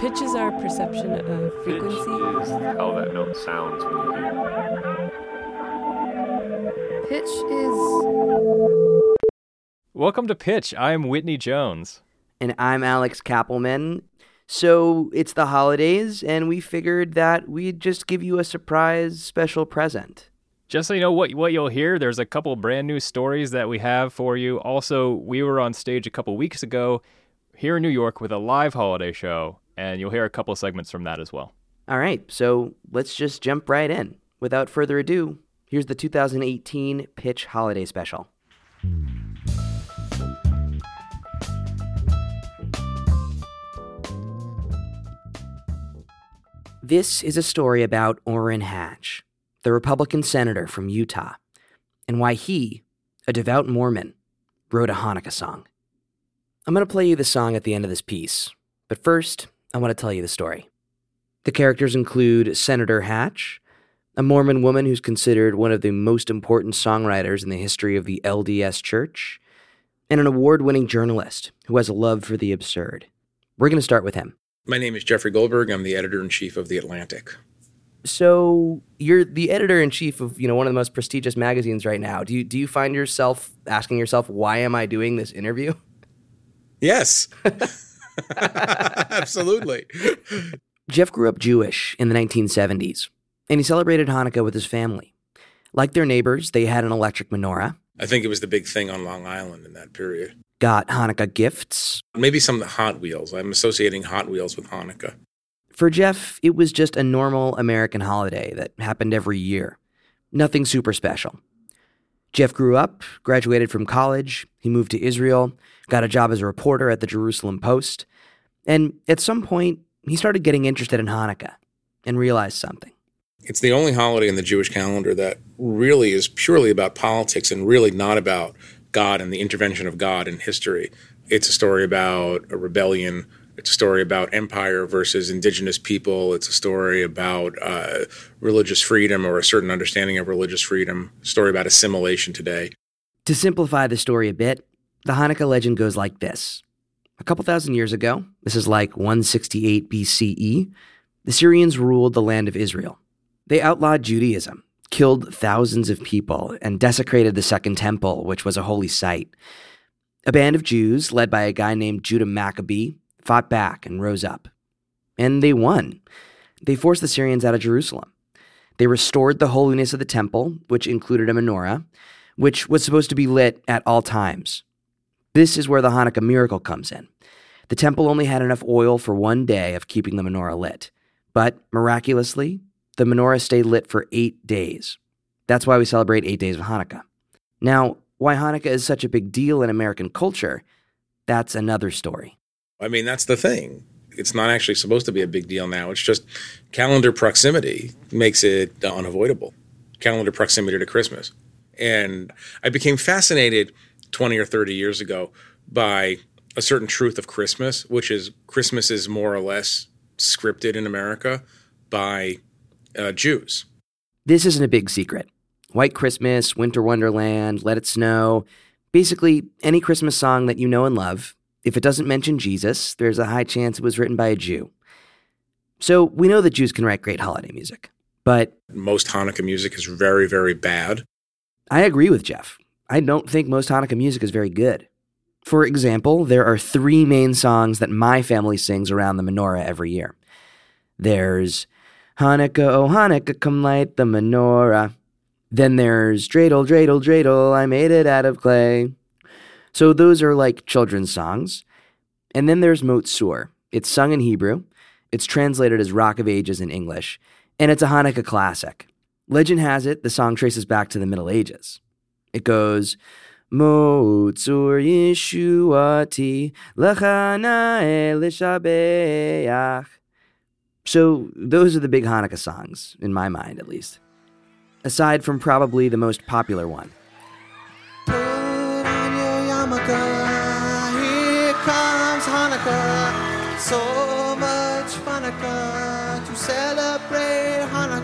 Pitch is our perception of frequency. Pitch is how that note sounds when you hear it. Pitch is. Welcome to Pitch. I'm Whitney Jones. And I'm Alex Kapelman. So it's the holidays, and we figured that we'd just give you a surprise special present. Just so you know what what you'll hear, there's a couple brand new stories that we have for you. Also, we were on stage a couple weeks ago here in New York with a live holiday show, and you'll hear a couple segments from that as well. All right, so let's just jump right in. Without further ado, here's the 2018 Pitch Holiday Special. This is a story about Orrin Hatch, the Republican senator from Utah, and why he, a devout Mormon, wrote a Hanukkah song. I'm going to play you the song at the end of this piece, but first, I want to tell you the story. The characters include Senator Hatch, a Mormon woman who's considered one of the most important songwriters in the history of the LDS Church, and an award winning journalist who has a love for the absurd. We're going to start with him. My name is Jeffrey Goldberg. I'm the editor in chief of The Atlantic. So you're the editor in chief of you know one of the most prestigious magazines right now. Do you do you find yourself asking yourself why am I doing this interview? Yes, absolutely. Jeff grew up Jewish in the 1970s, and he celebrated Hanukkah with his family. Like their neighbors, they had an electric menorah, I think it was the big thing on Long Island in that period. got Hanukkah gifts. Maybe some of the Hot Wheels. I'm associating Hot Wheels with Hanukkah. For Jeff, it was just a normal American holiday that happened every year. Nothing super special. Jeff grew up, graduated from college, he moved to Israel, got a job as a reporter at the Jerusalem Post, and at some point, he started getting interested in Hanukkah and realized something. It's the only holiday in the Jewish calendar that really is purely about politics and really not about God and the intervention of God in history. It's a story about a rebellion. It's a story about empire versus indigenous people. It's a story about uh, religious freedom or a certain understanding of religious freedom. Story about assimilation today. To simplify the story a bit, the Hanukkah legend goes like this. A couple thousand years ago, this is like 168 BCE, the Syrians ruled the land of Israel. They outlawed Judaism, killed thousands of people, and desecrated the Second Temple, which was a holy site. A band of Jews, led by a guy named Judah Maccabee, fought back and rose up. And they won. They forced the Syrians out of Jerusalem. They restored the holiness of the temple, which included a menorah, which was supposed to be lit at all times. This is where the Hanukkah miracle comes in. The temple only had enough oil for one day of keeping the menorah lit, but miraculously, the menorah stayed lit for eight days. That's why we celebrate eight days of Hanukkah. Now, why Hanukkah is such a big deal in American culture, that's another story. I mean, that's the thing. It's not actually supposed to be a big deal now. It's just calendar proximity makes it unavoidable. Calendar proximity to Christmas. And I became fascinated 20 or 30 years ago by a certain truth of Christmas, which is Christmas is more or less scripted in America by uh, Jews. This isn't a big secret. White Christmas, Winter Wonderland, Let It Snow, basically any Christmas song that you know and love, if it doesn't mention Jesus, there's a high chance it was written by a Jew. So we know that Jews can write great holiday music. But Most Hanukkah music is very, very bad. I agree with Jeff. I don't think most Hanukkah music is very good. For example, there are three main songs that my family sings around the menorah every year. There's Hanukkah, oh Hanukkah, come light the menorah. Then there's Dreidel, Dreidel, Dreidel, I made it out of clay. So those are like children's songs. And then there's Maoz Tzur. It's sung in Hebrew. It's translated as Rock of Ages in English. And it's a Hanukkah classic. Legend has it the song traces back to the Middle Ages. It goes, Maoz Tzur Yeshuati Lechana Elishabeach. So those are the big Hanukkah songs, in my mind at least. Aside from probably the most popular one. Here comes Hanukkah. So much Hanukkah to celebrate Hanukkah.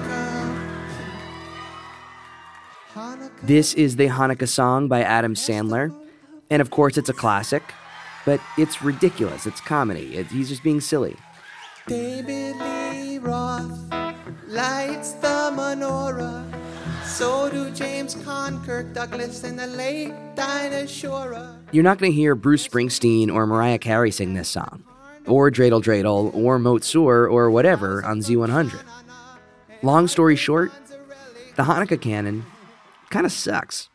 This is the Hanukkah song by Adam Sandler. And of course, it's a classic, but it's ridiculous. It's comedy. It, he's just being silly. David Lee Roth lights the menorah. So do James Caan, Kirk Douglas, and the late Dinah Shora. You're not going to hear Bruce Springsteen or Mariah Carey sing this song, or Dreidel Dreidel, or Maoz Tzur, or whatever on Z100. Long story short, the Hanukkah canon kind of sucks.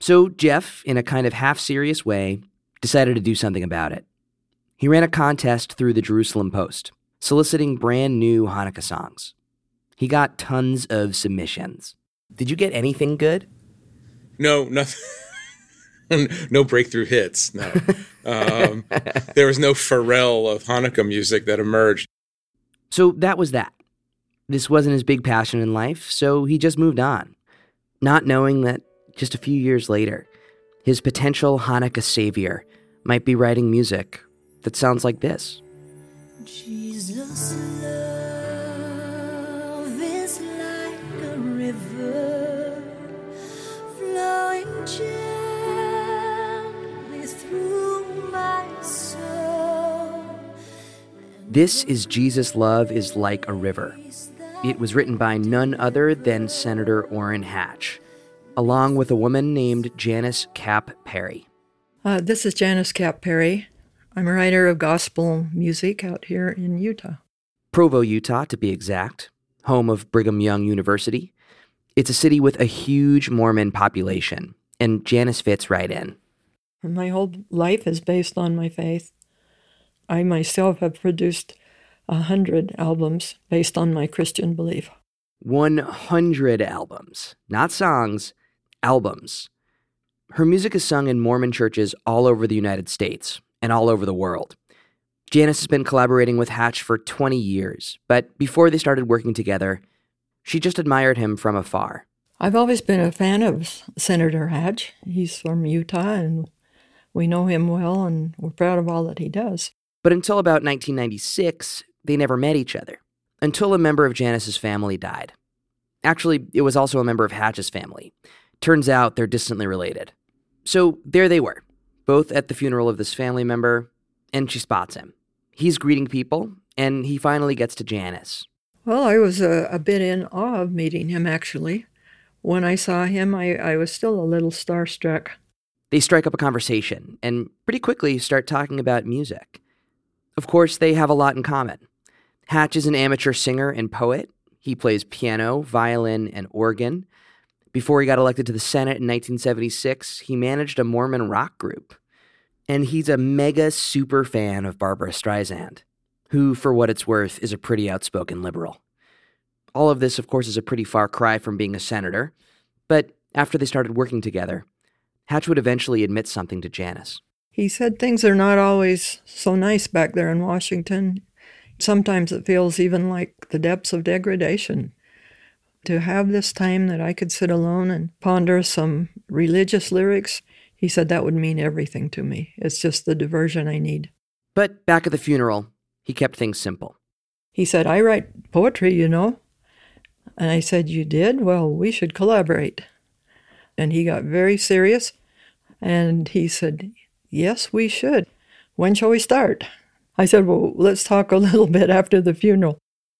So Jeff, in a kind of half serious way, decided to do something about it. He ran a contest through the Jerusalem Post, soliciting brand new Hanukkah songs. He got tons of submissions. Did you get anything good? No, nothing. no breakthrough hits. No, um, there was no Pharrell of Hanukkah music that emerged. So that was that. This wasn't his big passion in life, so he just moved on, not knowing that just a few years later, his potential Hanukkah savior might be writing music that sounds like this. Jesus' love is like a river flowing gently through my soul. This is Jesus' Love is Like a River. It was written by none other than Senator Orrin Hatch, along with a woman named Janice Kapp Perry. Uh, this is Janice Kapp Perry. I'm a writer of gospel music out here in Utah. Provo, Utah, to be exact, home of Brigham Young University. It's a city with a huge Mormon population, and Janice fits right in. My whole life is based on my faith. I myself have produced a hundred albums based on my Christian belief. 100 albums, not songs, albums. Her music is sung in Mormon churches all over the United States and all over the world. Janice has been collaborating with Hatch for 20 years, but before they started working together, she just admired him from afar. I've always been a fan of Senator Hatch. He's from Utah and we know him well and we're proud of all that he does. But until about 1996, they never met each other, until a member of Janice's family died. Actually, it was also a member of Hatch's family. Turns out they're distantly related. So there they were, both at the funeral of this family member, and she spots him. He's greeting people, and he finally gets to Janice. Well, I was a, a bit in awe of meeting him, actually. When I saw him, I, I was still a little starstruck. They strike up a conversation and pretty quickly start talking about music. Of course, they have a lot in common. Hatch is an amateur singer and poet. He plays piano, violin, and organ. Before he got elected to the Senate in 1976, he managed a Mormon rock group. And he's a mega super fan of Barbra Streisand, who, for what it's worth, is a pretty outspoken liberal. All of this, of course, is a pretty far cry from being a senator, but after they started working together, Hatch would eventually admit something to Janice. He said things are not always so nice back there in Washington. Sometimes it feels even like the depths of degradation. To have this time that I could sit alone and ponder some religious lyrics, he said that would mean everything to me. It's just the diversion I need. But back at the funeral, he kept things simple. He said, I write poetry, you know. And I said, You did? Well, we should collaborate. And he got very serious and he said, Yes, we should. When shall we start? I said, Well, let's talk a little bit after the funeral.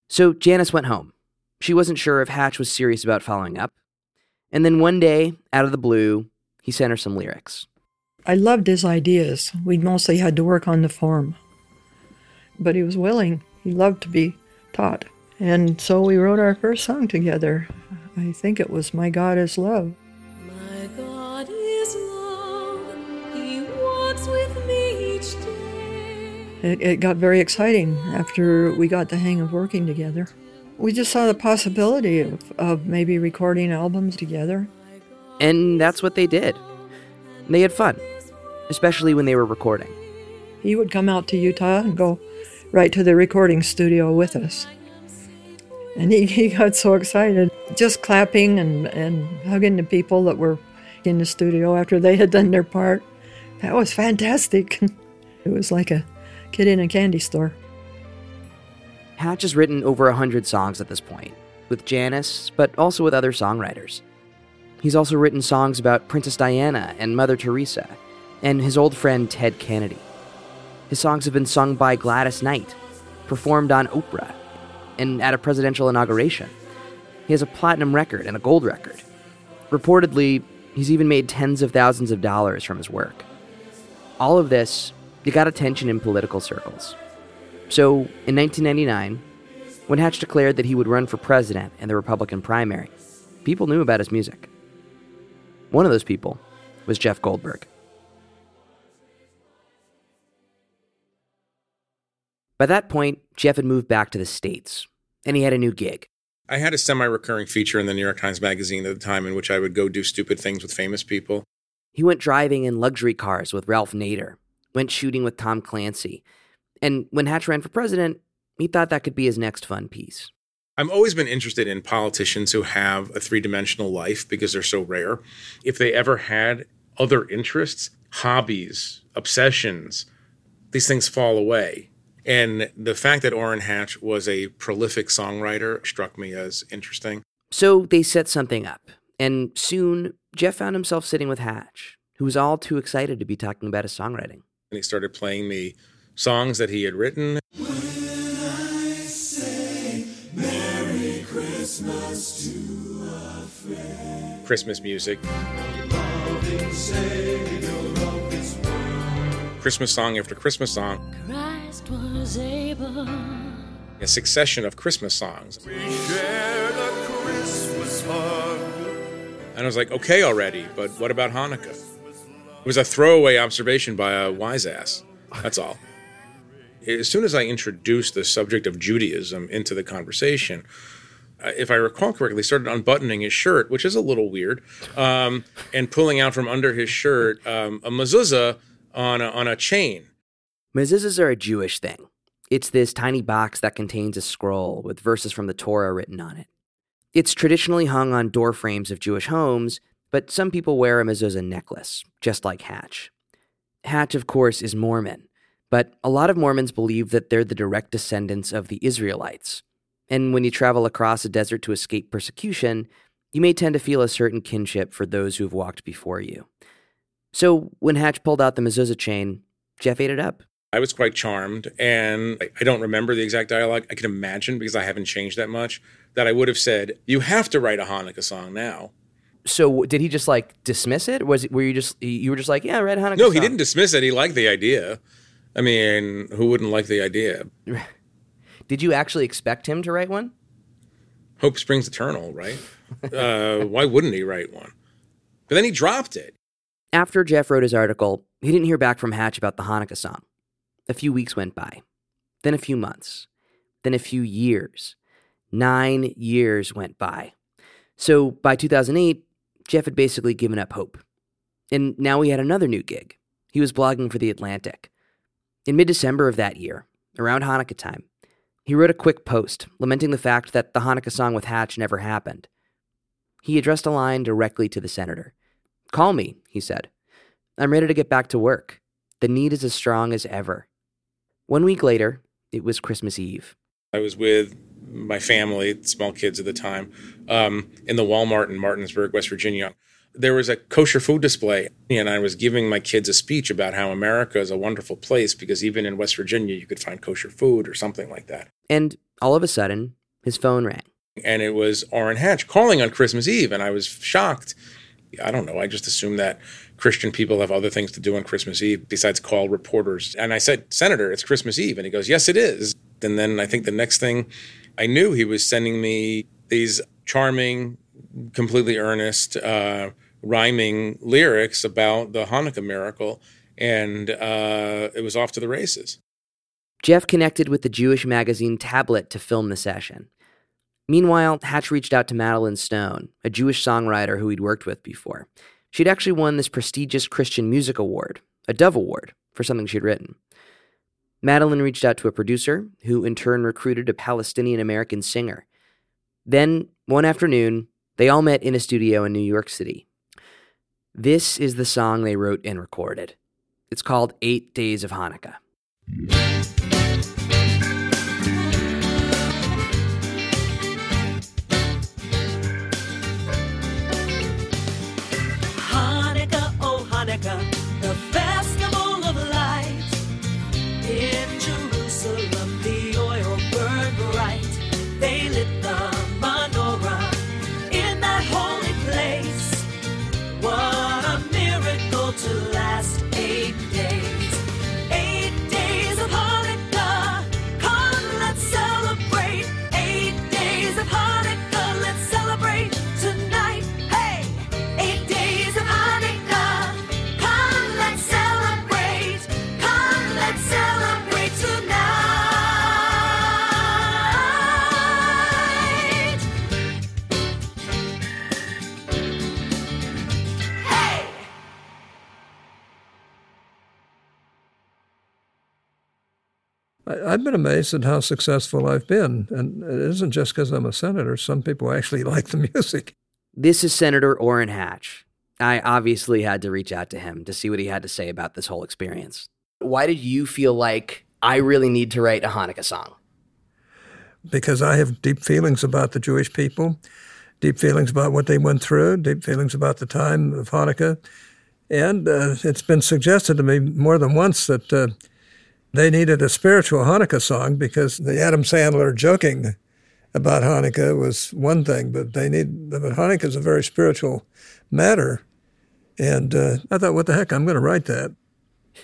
So Janice went home. She wasn't sure if Hatch was serious about following up. And then one day, out of the blue, he sent her some lyrics. I loved his ideas. We mostly had to work on the form. But he was willing. He loved to be taught. And so we wrote our first song together. I think it was My God is Love. It, it got very exciting after we got the hang of working together. We just saw the possibility of, of maybe recording albums together. And that's what they did. They had fun, especially when they were recording. He would come out to Utah and go right to the recording studio with us. And he, he got so excited, just clapping and, and hugging the people that were in the studio after they had done their part. That was fantastic. It was like a kid in a candy store. Hatch has written over a hundred songs at this point, with Janice, but also with other songwriters. He's also written songs about Princess Diana and Mother Teresa, and his old friend Ted Kennedy. His songs have been sung by Gladys Knight, performed on Oprah, and at a presidential inauguration. He has a platinum record and a gold record. Reportedly, he's even made tens of thousands of dollars from his work. All of this, it got attention in political circles. So, in 1999, when Hatch declared that he would run for president in the Republican primary, people knew about his music. One of those people was Jeff Goldberg. By that point, Jeff had moved back to the States, and he had a new gig. I had a semi recurring feature in the New York Times Magazine at the time in which I would go do stupid things with famous people. He went driving in luxury cars with Ralph Nader, went shooting with Tom Clancy, and when Hatch ran for president, he thought that could be his next fun piece. I've always been interested in politicians who have a three dimensional life because they're so rare. If they ever had other interests, hobbies, obsessions, these things fall away. And the fact that Orrin Hatch was a prolific songwriter struck me as interesting. So they set something up, and soon Jeff found himself sitting with Hatch, who was all too excited to be talking about his songwriting. And he started playing me songs that he had written. Christmas music. Christmas song after Christmas song. Christ was able. A succession of Christmas songs. And I was like, okay already, but what about Hanukkah? It was a throwaway observation by a wise ass. That's all. As soon as I introduced the subject of Judaism into the conversation, uh, if I recall correctly, started unbuttoning his shirt, which is a little weird, um, and pulling out from under his shirt um, a mezuzah on a, on a chain. Mezuzahs are a Jewish thing. It's this tiny box that contains a scroll with verses from the Torah written on it. It's traditionally hung on door frames of Jewish homes, but some people wear a mezuzah necklace, just like Hatch. Hatch, of course, is Mormon, but a lot of Mormons believe that they're the direct descendants of the Israelites. And when you travel across a desert to escape persecution, you may tend to feel a certain kinship for those who have walked before you. So when Hatch pulled out the mezuzah chain, Jeff ate it up. I was quite charmed, and I don't remember the exact dialogue. I can imagine because I haven't changed that much that I would have said, "You have to write a Hanukkah song now." So did he just like dismiss it? Was it, were you just you were just like yeah, Red Hanukkah? No, he song. didn't dismiss it. He liked the idea. I mean, who wouldn't like the idea? Did you actually expect him to write one? Hope springs eternal, right? uh, why wouldn't he write one? But then he dropped it. After Jeff wrote his article, he didn't hear back from Hatch about the Hanukkah song. A few weeks went by, then a few months, then a few years. Nine years went by. So by 2008, Jeff had basically given up hope. And now he had another new gig. He was blogging for The Atlantic. In mid December of that year, around Hanukkah time, he wrote a quick post lamenting the fact that the Hanukkah song with Hatch never happened. He addressed a line directly to the senator. Call me, he said. I'm ready to get back to work. The need is as strong as ever. One week later, it was Christmas Eve. I was with my family, small kids at the time, um, in the Walmart in Martinsburg, West Virginia. There was a kosher food display, and I was giving my kids a speech about how America is a wonderful place because even in West Virginia, you could find kosher food or something like that. And all of a sudden, his phone rang. And it was Orrin Hatch calling on Christmas Eve, and I was shocked. I don't know. I just assumed that Christian people have other things to do on Christmas Eve besides call reporters. And I said, Senator, it's Christmas Eve. And he goes, Yes, it is. And then I think the next thing I knew, he was sending me these charming, completely earnest, uh, rhyming lyrics about the Hanukkah miracle. And uh, it was off to the races. Jeff connected with the Jewish magazine Tablet to film the session. Meanwhile, Hatch reached out to Madeline Stone, a Jewish songwriter who he'd worked with before. She'd actually won this prestigious Christian Music Award, a Dove Award, for something she'd written. Madeline reached out to a producer, who in turn recruited a Palestinian American singer. Then, one afternoon, they all met in a studio in New York City. This is the song they wrote and recorded. It's called Eight Days of Hanukkah. Been amazed at how successful I've been. And it isn't just because I'm a senator. Some people actually like the music. This is Senator Orrin Hatch. I obviously had to reach out to him to see what he had to say about this whole experience. Why did you feel like I really need to write a Hanukkah song? Because I have deep feelings about the Jewish people, deep feelings about what they went through, deep feelings about the time of Hanukkah. And uh, it's been suggested to me more than once that uh, they needed a spiritual Hanukkah song because the Adam Sandler joking about Hanukkah was one thing, but they need, but Hanukkah is a very spiritual matter. And uh, I thought, what the heck, I'm going to write that.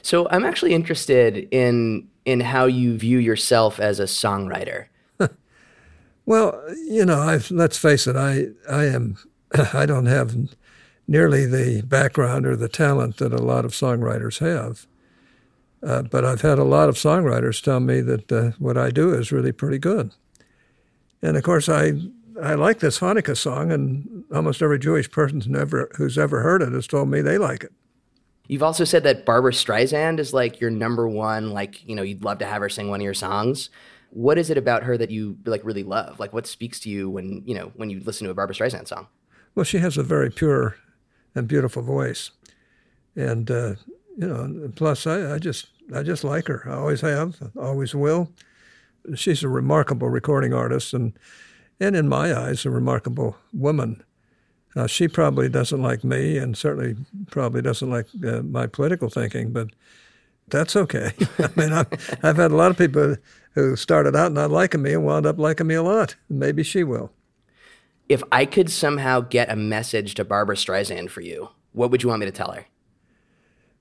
So I'm actually interested in in how you view yourself as a songwriter. Well, you know, I've, let's face it, I, I am, I don't have nearly the background or the talent that a lot of songwriters have. Uh, but I've had a lot of songwriters tell me that uh, what I do is really pretty good. And of course, I I like this Hanukkah song, and almost every Jewish person who's ever, who's ever heard it has told me they like it. You've also said that Barbra Streisand is like your number one, like, you know, you'd love to have her sing one of your songs. What is it about her that you like really love? Like what speaks to you when, you know, when you listen to a Barbra Streisand song? Well, she has a very pure and beautiful voice. And, uh, you know, plus I, I just I just like her. I always have, always will. She's a remarkable recording artist and and in my eyes, a remarkable woman. Uh, she probably doesn't like me, and certainly probably doesn't like uh, my political thinking, but that's okay. I mean, I've, I've, had a lot of people who started out not liking me and wound up liking me a lot. Maybe she will. If I could somehow get a message to Barbra Streisand for you, what would you want me to tell her?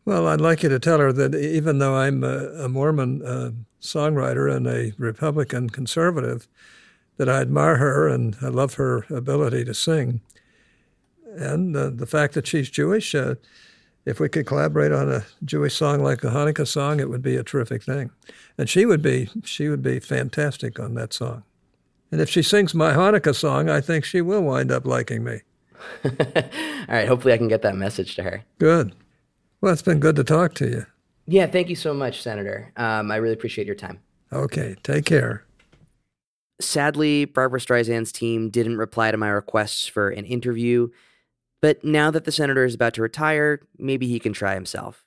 Well, I'd like you to tell her that even though I'm a, a Mormon uh, songwriter and a Republican conservative, that I admire her and I love her ability to sing. And uh, the fact that she's Jewish, uh, if we could collaborate on a Jewish song like a Hanukkah song, it would be a terrific thing. And she would be she would be fantastic on that song. And if she sings my Hanukkah song, I think she will wind up liking me. All right, hopefully I can get that message to her. Good. Well, it's been good to talk to you. Yeah, thank you so much, Senator. Um, I really appreciate your time. Okay, take care. Sadly, Barbra Streisand's team didn't reply to my requests for an interview, but now that the senator is about to retire, maybe he can try himself.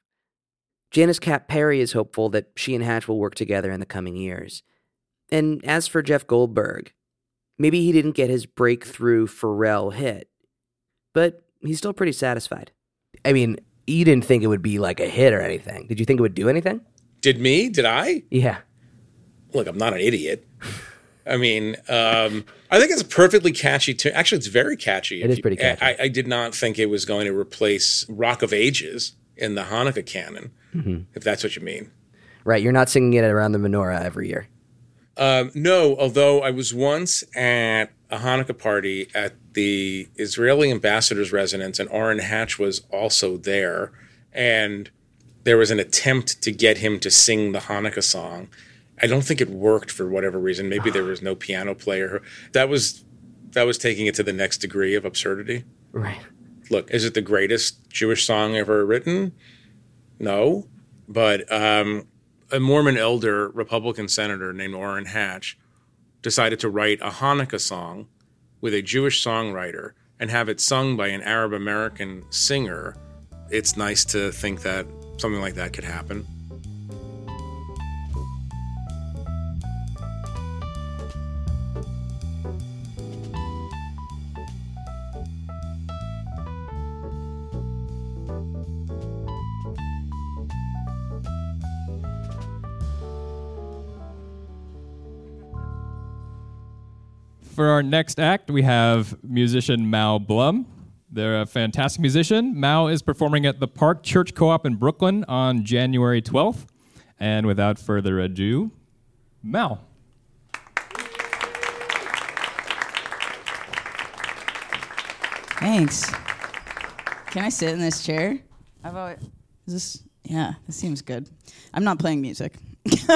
Janice Kapp Perry is hopeful that she and Hatch will work together in the coming years. And as for Jeff Goldberg, maybe he didn't get his breakthrough Pharrell hit, but he's still pretty satisfied. I mean, you didn't think it would be like a hit or anything. Did you think it would do anything? Did me? Did I? Yeah. Look, I'm not an idiot. I mean, um, I think it's a perfectly catchy tune. Actually, it's very catchy. It is pretty catchy. I, I, did not think it was going to replace Rock of Ages in the Hanukkah canon, mm-hmm. if that's what you mean. Right. You're not singing it around the menorah every year. Um, no, although I was once at a Hanukkah party at the Israeli ambassador's residence, and Orrin Hatch was also there. And there was an attempt to get him to sing the Hanukkah song. I don't think it worked for whatever reason. Maybe there was no piano player. That was that was taking it to the next degree of absurdity. Right. Look, is it the greatest Jewish song ever written? No, but um, a Mormon elder, Republican senator named Orrin Hatch, decided to write a Hanukkah song with a Jewish songwriter and have it sung by an Arab American singer. It's nice to think that something like that could happen. For our next act, we have musician Mal Blum. They're a fantastic musician. Mal is performing at the Park Church Co op in Brooklyn on January 12th. And without further ado, Mal. Thanks. Can I sit in this chair? I've always, is this? Yeah, this seems good. I'm not playing music.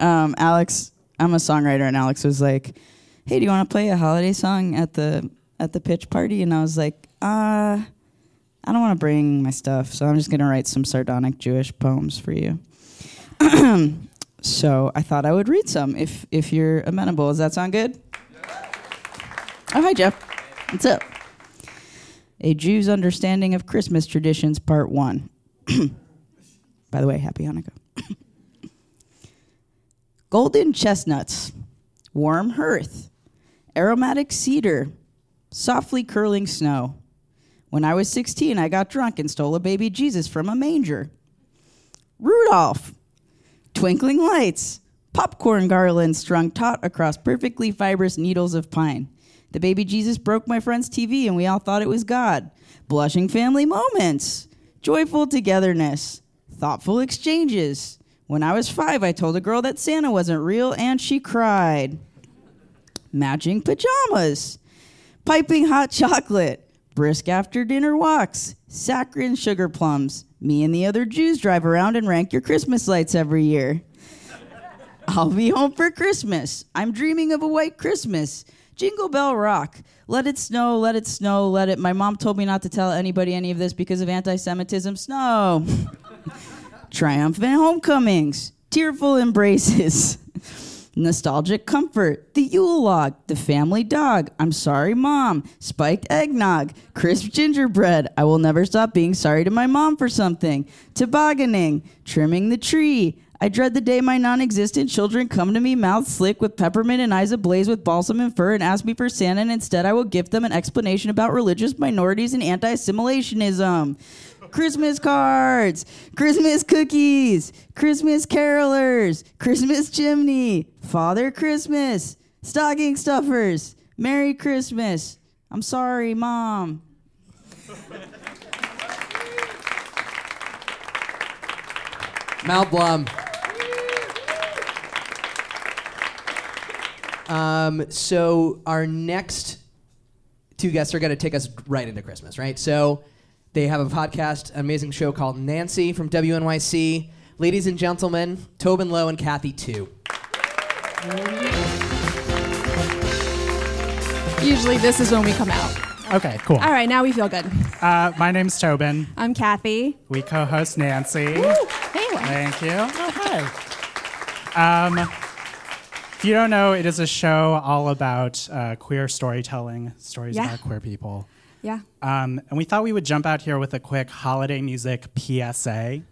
um, Alex, I'm a songwriter, and Alex was like, "Hey, do you want to play a holiday song at the at the pitch party?" And I was like, "Uh, I don't want to bring my stuff, so I'm just gonna write some sardonic Jewish poems for you." So I thought I would read some if if you're amenable. Does that sound good? Oh, hi, Jeff. What's up? A Jew's Understanding of Christmas Traditions, Part 1. By the way, happy Hanukkah. Golden chestnuts, warm hearth, aromatic cedar, softly curling snow. When I was 16, I got drunk and stole a baby Jesus from a manger. Rudolph, twinkling lights, popcorn garlands strung taut across perfectly fibrous needles of pine. The baby Jesus broke my friend's TV and we all thought it was God. Blushing family moments, joyful togetherness, thoughtful exchanges. When I was five, I told a girl that Santa wasn't real and she cried. Matching pajamas, piping hot chocolate, brisk after dinner walks, saccharine sugar plums. Me and the other Jews drive around and rank your Christmas lights every year. I'll be home for Christmas. I'm dreaming of a white Christmas. Jingle Bell Rock. Let it snow, let it snow, let it. My mom told me not to tell anybody any of this because of anti Semitism. Snow. Triumphant homecomings. Tearful embraces. Nostalgic comfort. The Yule log. The family dog. I'm sorry, mom. Spiked eggnog. Crisp gingerbread. I will never stop being sorry to my mom for something. Tobogganing. Trimming the tree. I dread the day my non existent children come to me, mouth slick with peppermint and eyes ablaze with balsam and fur, and ask me for Santa, and instead I will give them an explanation about religious minorities and anti assimilationism. Christmas cards, Christmas cookies, Christmas carolers, Christmas chimney, Father Christmas, stocking stuffers, Merry Christmas. I'm sorry, Mom. Mal Blum. Um, so our next two guests are going to take us right into Christmas, right? So they have a podcast, an amazing show called Nancy from WNYC. Ladies and gentlemen, Tobin Low and Kathy Tu. Usually this is when we come out. Okay, cool. All right, now we feel good. Uh, my name's Tobin. I'm Kathy. We co-host Nancy. Hey. Thank you. Oh, hi. Um, if you don't know, it is a show all about uh, queer storytelling, stories Yeah. about queer people. Yeah. Um, and we thought we would jump out here with a quick holiday music PSA.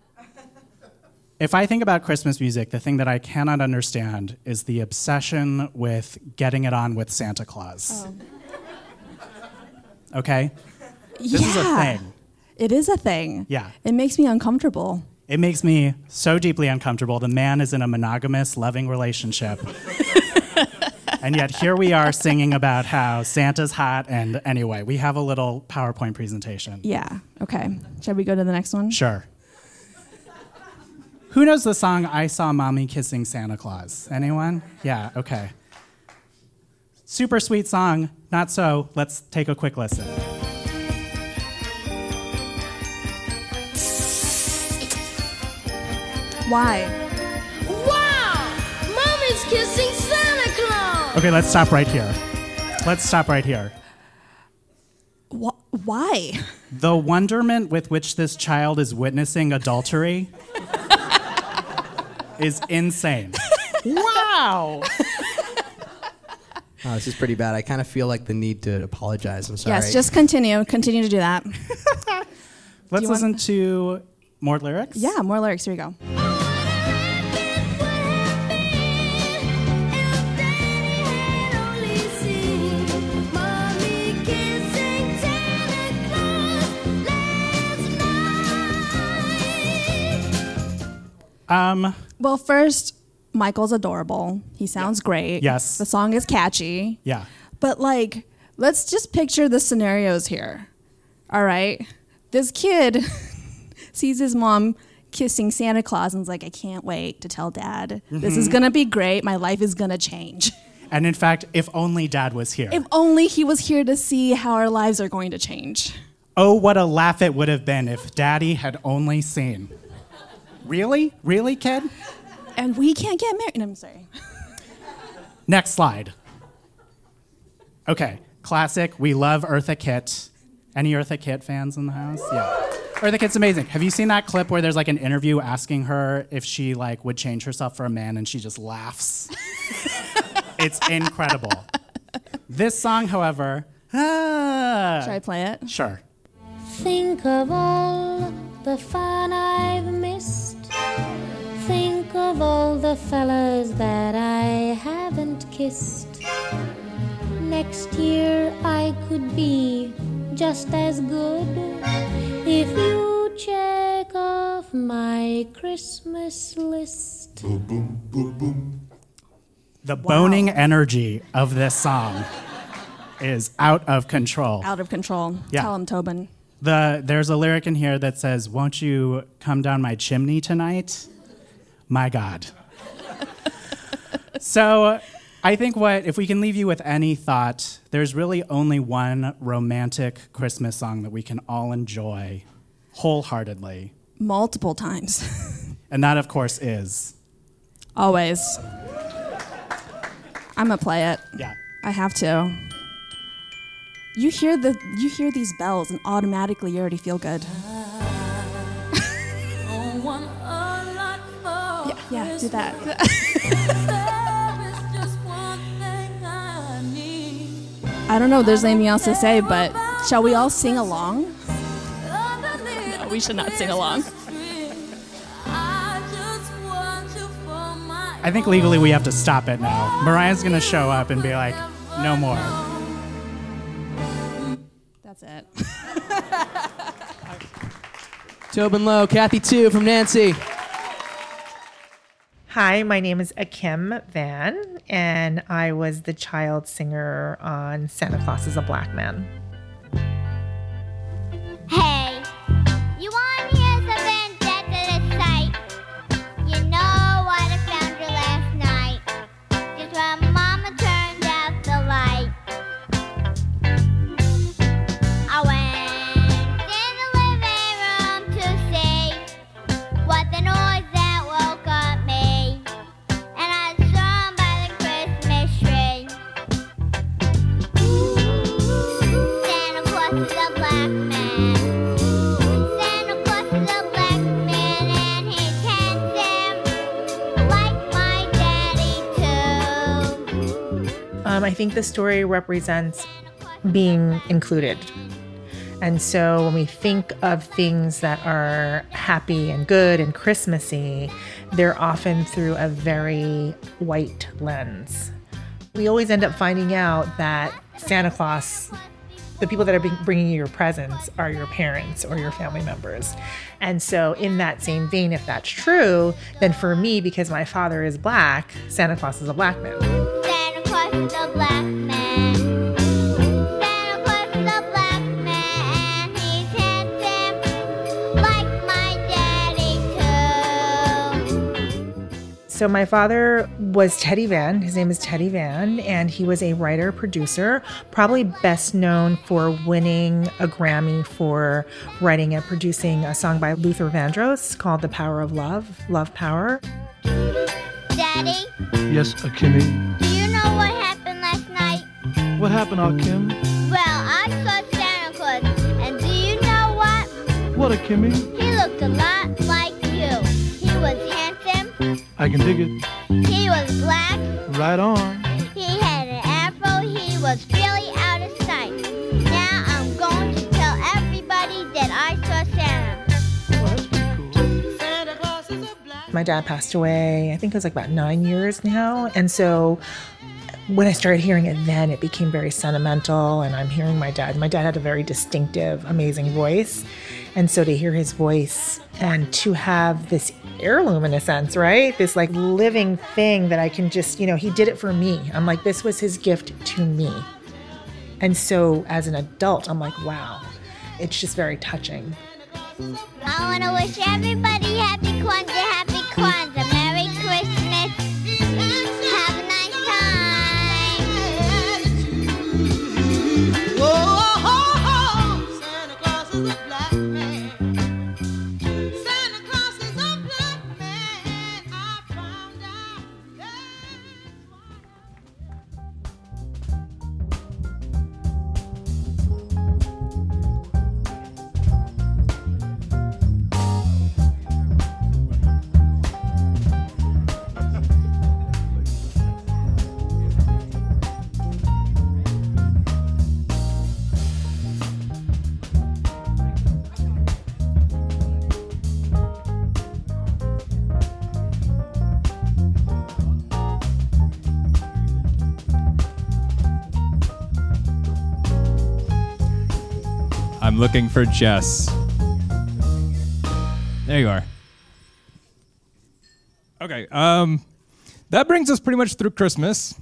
If I think about Christmas music, the thing that I cannot understand is the obsession with getting it on with Santa Claus. Okay? This is a thing. It is a thing. Yeah. It makes me uncomfortable. It makes me so deeply uncomfortable. The man is in a monogamous, loving relationship. and yet here we are singing about how Santa's hot. And anyway, we have a little PowerPoint presentation. Yeah. Okay. Shall we go to the next one? Sure. Who knows the song I Saw Mommy Kissing Santa Claus? Anyone? Yeah, okay. Super sweet song. Not so. Let's take a quick listen. Why? Wow! Mommy's kissing Santa Claus! Okay, let's stop right here. Let's stop right here. Wh- why? The wonderment with which this child is witnessing adultery is insane. wow. Oh, this is pretty bad. I kind of feel like the need to apologize. I'm sorry. Yes, just continue. Continue to do that. Let's you want- listen to more lyrics. Yeah, more lyrics. Here we go. Um, Well, first, Michael's adorable. He sounds great. Yes. The song is catchy. yeah. But like, let's just picture the scenarios here. All right. This kid sees his mom kissing Santa Claus and is like, I can't wait to tell dad. This is Mhm. going to be great. My life is going to change. And in fact, if only dad was here. If only he was here to see how our lives are going to change. oh, what a laugh it would have been if daddy had only seen. Really? Really, kid? And we can't get married. I'm sorry. Next slide. Okay, classic. We love Eartha Kitt. Any Eartha Kitt fans in the house? Yeah. Eartha Kitt's amazing. Have you seen that clip where there's like an interview asking her if she like would change herself for a man and she just laughs? it's incredible. This song, however, ah, Should I play it? Sure. Think of all the fun I've missed. Think of all the fellas that I haven't kissed. Next year I could be just as good if you check off my Christmas list. The boning energy of this song is out of control. Out of control. Yeah. Tell him, Tobin. The there's a lyric in here that says, "Won't you come down my chimney tonight?" My God. so, I think what if we can leave you with any thought, there's really only one romantic Christmas song that we can all enjoy wholeheartedly, Multiple times. and that, of course, is Always. I'm gonna play it. Yeah. I have to. You hear the you hear these bells and automatically you already feel good. yeah, yeah, do that. I don't know if there's anything else to say, but shall we all sing along? No, we should not sing along. I think legally we have to stop it now. Mariah's gonna show up and be like, "No more." Tobin Low, Kathy Tu from Nancy. Hi, my name is Akim Vann, and I was the child singer on Santa Claus is a Black Man. Hey, think the story represents being included. And so when we think of things that are happy and good and Christmassy, they're often through a very white lens. We always end up finding out that Santa Claus, the people that are bringing you your presents, are your parents or your family members. And so, in that same vein, if that's true, then for me, because my father is black, Santa Claus is a black man. So my father was Teddy Vann. His name is Teddy Vann, and he was a writer producer, probably best known for winning a Grammy for writing and producing a song by Luther Vandross called "The Power of Love," Love Power. Daddy, Yes, Akimi. What happened, Akim? Well, I saw Santa Claus, and do you know what? What, Akimi? He looked a lot like you. He was handsome. I can dig it. He was black. Right on. He had an afro. He was really out of sight. Now I'm going to tell everybody that I saw Santa. My dad passed away. I think it was like about nine years now, and so when I started hearing it then, it became very sentimental. And I'm hearing my dad. My dad had a very distinctive, amazing voice. And so to hear his voice and to have this heirloom in a sense, right? This like living thing that I can just, you know, he did it for me. I'm like, this was his gift to me. And so as an adult, I'm like, wow, it's just very touching. I want to wish everybody happy Kwanzaa, happy Kwanzaa, looking for Jess. There you are. Okay. Um, that brings us pretty much through Christmas.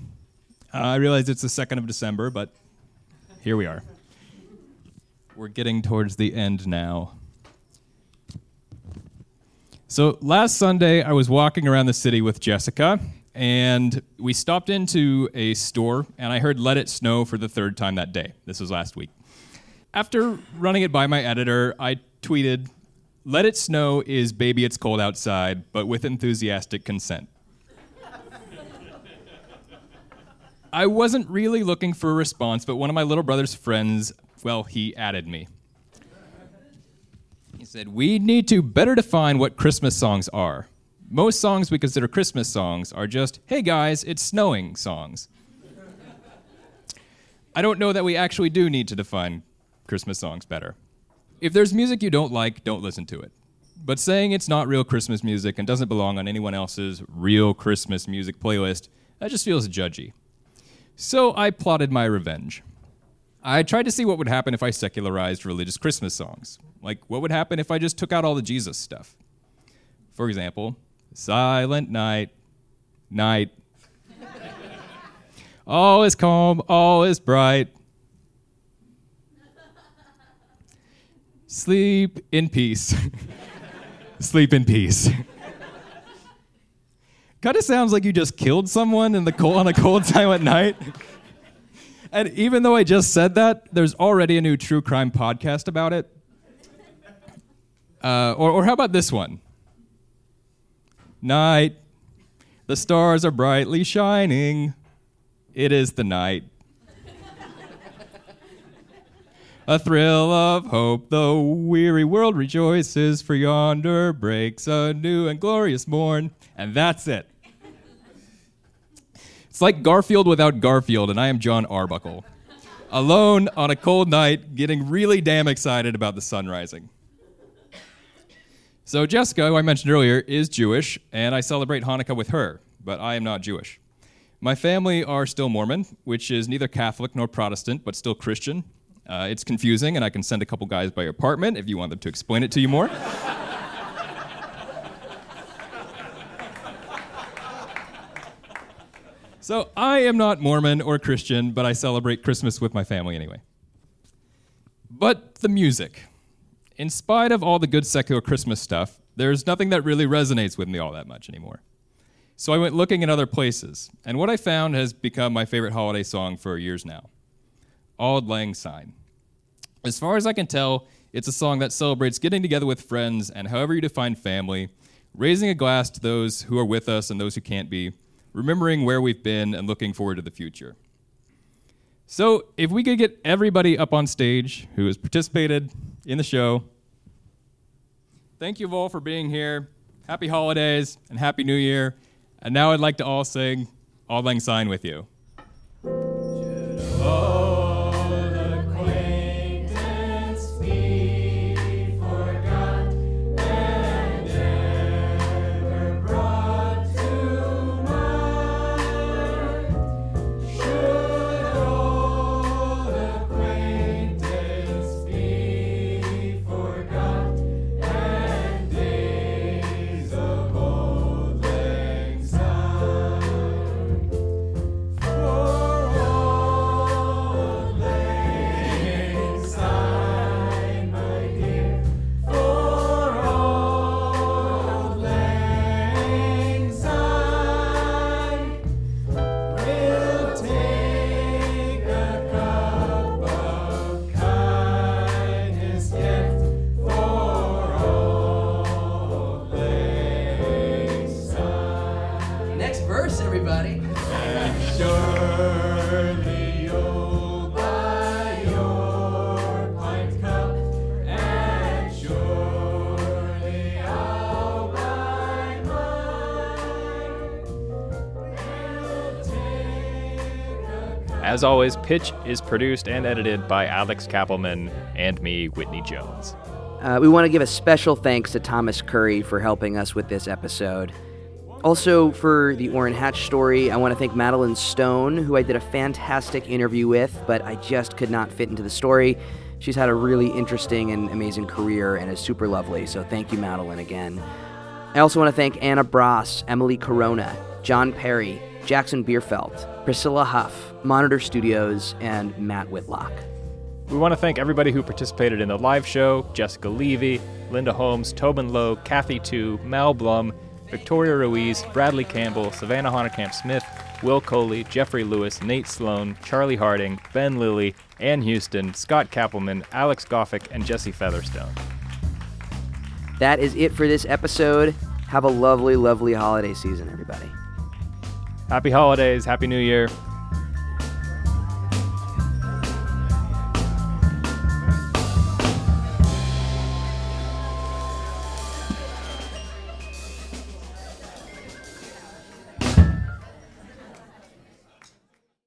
Uh, I realize it's the second of December, but here we are. We're getting towards the end now. So last Sunday, I was walking around the city with Jessica, and we stopped into a store, and I heard Let It Snow for the third time that day. This was last week. After running it by my editor, I tweeted, Let It Snow is Baby It's Cold Outside, but with enthusiastic consent. I wasn't really looking for a response, but one of my little brother's friends, well, he added me. He said, We need to better define what Christmas songs are. Most songs we consider Christmas songs are just, hey guys, it's snowing songs. I don't know that we actually do need to define Christmas songs better. If there's music you don't like, don't listen to it. But saying it's not real Christmas music and doesn't belong on anyone else's real Christmas music playlist, that just feels judgy. So I plotted my revenge. I tried to see what would happen if I secularized religious Christmas songs. Like, what would happen if I just took out all the Jesus stuff? For example, Silent Night, Night. all is calm, all is bright. Sleep in peace. Sleep in peace. kind of sounds like you just killed someone in the cold, on a cold, silent night. and even though I just said that, there's already a new true crime podcast about it. Uh, or, or how about this one? Night. The stars are brightly shining. It is the night. A thrill of hope, the weary world rejoices, for yonder breaks a new and glorious morn. And that's it. It's like Garfield without Garfield, and I am Jon Arbuckle. Alone on a cold night, getting really damn excited about the sun rising. So, Jessica, who I mentioned earlier, is Jewish, and I celebrate Hanukkah with her, but I am not Jewish. My family are still Mormon, which is neither Catholic nor Protestant, but still Christian. Uh, it's confusing, and I can send a couple guys by your apartment if you want them to explain it to you more. so, I am not Mormon or Christian, but I celebrate Christmas with my family anyway. But the music. In spite of all the good secular Christmas stuff, there's nothing that really resonates with me all that much anymore. So I went looking in other places, and what I found has become my favorite holiday song for years now. Auld Lang Syne. As far as I can tell, it's a song that celebrates getting together with friends and however you define family, raising a glass to those who are with us and those who can't be, remembering where we've been and looking forward to the future. So, if we could get everybody up on stage who has participated in the show, thank you all for being here. Happy holidays and Happy New Year. And now I'd like to all sing Auld Lang Syne with you. As always, Pitch is produced and edited by Alex Kapelman and me, Whitney Jones. Uh, we want to give a special thanks to Thomas Curry for helping us with this episode. Also, for the Orrin Hatch story, I want to thank Madeline Stone, who I did a fantastic interview with, but I just could not fit into the story. She's had a really interesting and amazing career and is super lovely. So thank you, Madeline, again. I also want to thank Anna Bross, Emily Corona, John Perry, Jackson Bierfeld, Priscilla Huff, Monitor Studios, and Matt Whitlock. We want to thank everybody who participated in the live show Jessica Levy, Linda Holmes, Tobin Low, Kathy Tu, Mal Blum, Victoria Ruiz, Bradley Campbell, Savannah Honerkamp Smith, Will Coley, Jeffrey Lewis, Nate Sloan, Charlie Harding, Ben Lilly, Ann Houston, Scott Kapelman, Alex Goffick, and Jesse Featherstone. That is it for this episode. Have a lovely, lovely holiday season, everybody. Happy holidays, Happy New Year.